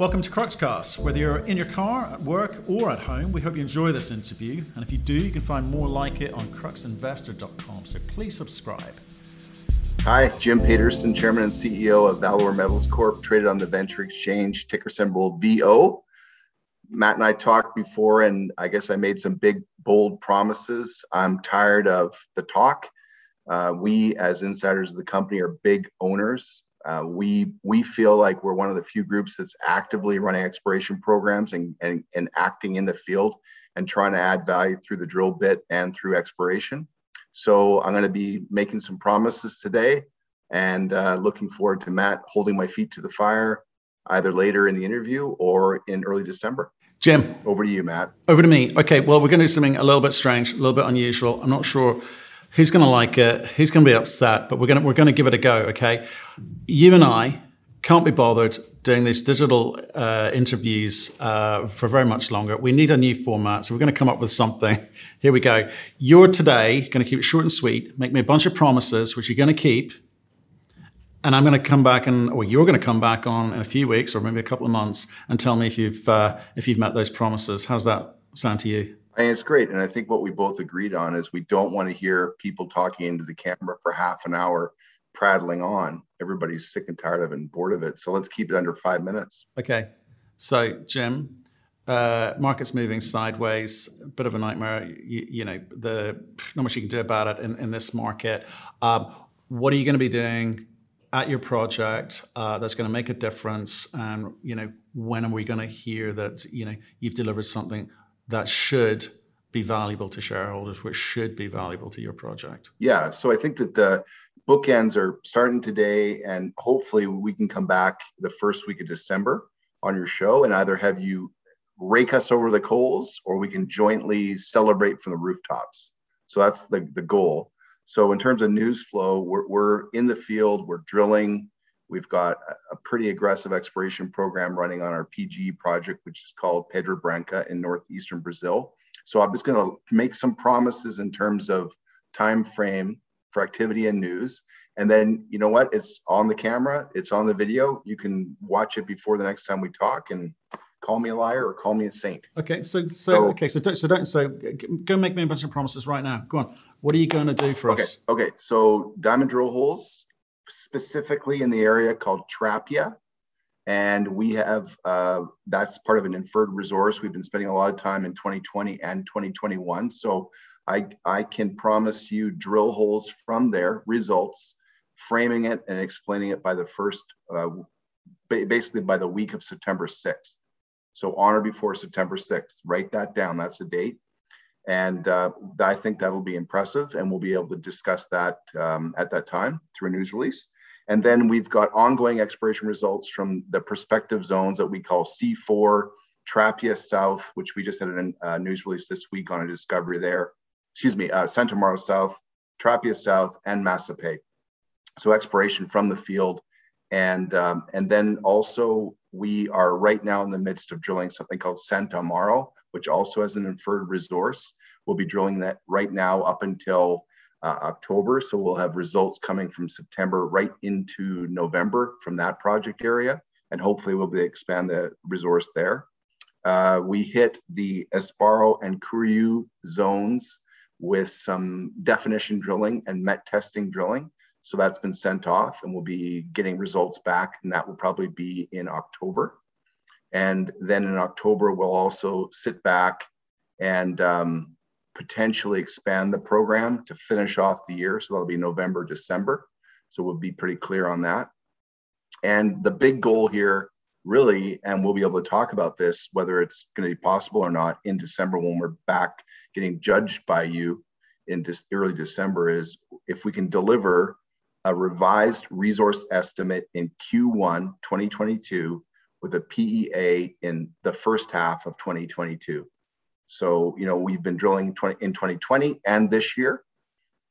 Welcome to Cruxcast. Whether you're in your car, at work, or at home, we hope you enjoy this interview. And if you do, you can find more like it on cruxinvestor.com. So please subscribe. Hi, Jim Peterson, Chairman and CEO of Valore Metals Corp, traded on the Venture Exchange, ticker symbol VO. Matt and I talked before, and I guess I made some big, bold promises. I'm tired of the talk. Uh, we, as insiders of the company, are big owners uh, we we feel like we're one of the few groups that's actively running exploration programs and, and, and acting in the field and trying to add value through the drill bit and through exploration. So I'm going to be making some promises today and uh, looking forward to Matt holding my feet to the fire either later in the interview or in early December. Jim, over to you, Matt. Over to me. Okay, well, we're going to do something a little bit strange, a little bit unusual. I'm not sure He's going to like it. He's going to be upset, but we're going to we're going to give it a go. Okay, you and I can't be bothered doing these digital uh, interviews uh, for very much longer. We need a new format, so we're going to come up with something. Here we go. You're today going to keep it short and sweet. Make me a bunch of promises, which you're going to keep, and I'm going to come back and, or you're going to come back on in a few weeks or maybe a couple of months and tell me if you've uh, if you've met those promises. How's that sound to you? And it's great. And I think what we both agreed on is we don't want to hear people talking into the camera for half an hour, prattling on. Everybody's sick and tired of it and bored of it. So let's keep it under five minutes. Okay. So, Jim, uh, market's moving sideways, a bit of a nightmare. You, you, know, the not much you can do about it in, in this market. Um, what are you going to be doing at your project uh, that's going to make a difference? And you know, when are we going to hear that you know you've delivered something that should be valuable to shareholders, which should be valuable to your project? Yeah, so I think that the bookends are starting today, and hopefully we can come back the first week of December on your show and either have you rake us over the coals or we can jointly celebrate from the rooftops. So that's the, the goal. So in terms of news flow, we're, we're in the field, we're drilling, We've got a pretty aggressive exploration program running on our PG project, which is called Pedra Branca in northeastern Brazil. So I'm just going to make some promises in terms of time frame for activity and news. And then you know what? It's on the camera, it's on the video. You can watch it before the next time we talk and call me a liar or call me a saint. Okay, so so, so okay, so don't, so don't so go make me a bunch of promises right now. Go on. What are you going to do for us? okay, us? Okay, so diamond drill holes specifically in the area called Trapia. And we have, uh, that's part of an inferred resource. We've been spending a lot of time in 2020 and 2021. So I, I can promise you drill holes from there, results, framing it and explaining it by the first, uh, basically by the week of September 6th. So on or before September 6th, write that down. That's the date. And uh, I think that'll be impressive, and we'll be able to discuss that um, at that time through a news release. And then we've got ongoing exploration results from the prospective zones that we call C4, Trapia South, which we just had a uh, news release this week on a discovery there. Excuse me, uh, Santo Amaro South, Trapia South, and Massapê. So exploration from the field. And, um, and then also we are right now in the midst of drilling something called Santo Amaro, which also has an inferred resource. We'll be drilling that right now up until uh, October. So we'll have results coming from September right into November from that project area. And hopefully we'll be expand the resource there. Uh, we hit the Esbarro and Curiú zones with some definition drilling and met testing drilling. So that's been sent off and we'll be getting results back and that will probably be in October. And then in October, we'll also sit back and um, potentially expand the program to finish off the year. So that'll be November, December. So we'll be pretty clear on that. And the big goal here, really, and we'll be able to talk about this, whether it's going to be possible or not in December when we're back getting judged by you in this early December, is if we can deliver a revised resource estimate in Q1 2022 with a PEA in the first half of 2022. So, you know, we've been drilling 20, in 2020 and this year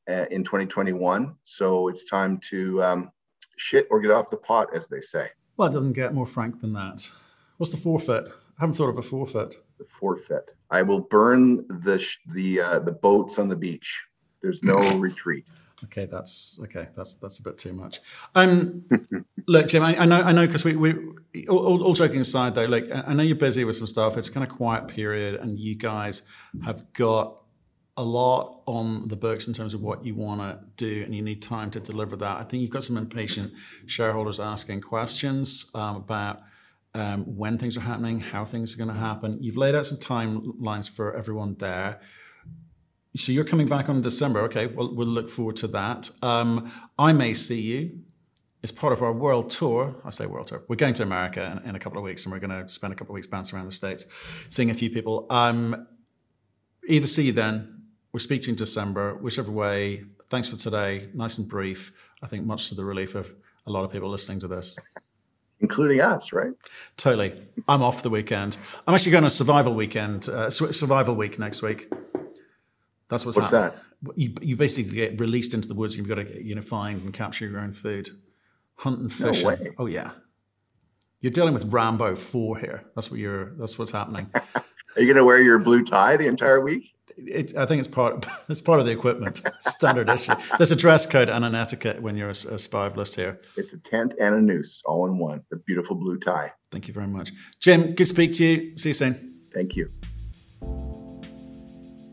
uh, in 2021. So it's time to um, shit or get off the pot, as they say. Well, it doesn't get more frank than that. What's the forfeit? I haven't thought of a forfeit. The forfeit. I will burn the sh- the uh, the boats on the beach. There's no retreat. Okay, that's okay. That's that's a bit too much. Um, look, Jim, I, I, know, I know, because we, we all, all, joking aside, though, like I know you're busy with some stuff. It's a kind of quiet period, and you guys have got a lot on the books in terms of what you want to do, and you need time to deliver that. I think you've got some impatient shareholders asking questions um, about um, when things are happening, how things are going to happen. You've laid out some timelines for everyone there. So you're coming back on December. Okay, well, we'll look forward to that. Um, I may see you as part of our world tour. I say world tour. We're going to America in, in a couple of weeks, and we're going to spend a couple of weeks bouncing around the states, seeing a few people. Um, either see you then, we're speaking in December, whichever way. Thanks for today. Nice and brief. I think much to the relief of a lot of people listening to this including us, right? Totally. I'm off the weekend. I'm actually going on a survival weekend, uh, survival week next week. That's what's, what's happening. that? You, you basically get released into the woods. And you've got to you know find and capture your own food, hunt and fish. No. Oh yeah, you're dealing with Rambo Four here. That's what you're. That's what's happening. Are you going to wear your blue tie the entire week? It, I think it's part. It's part of the equipment, standard issue. There's a dress code and an etiquette when you're a, a survivalist here. It's a tent and a noose, all in one. A beautiful blue tie. Thank you very much, Jim. Good to speak to you. See you soon. Thank you.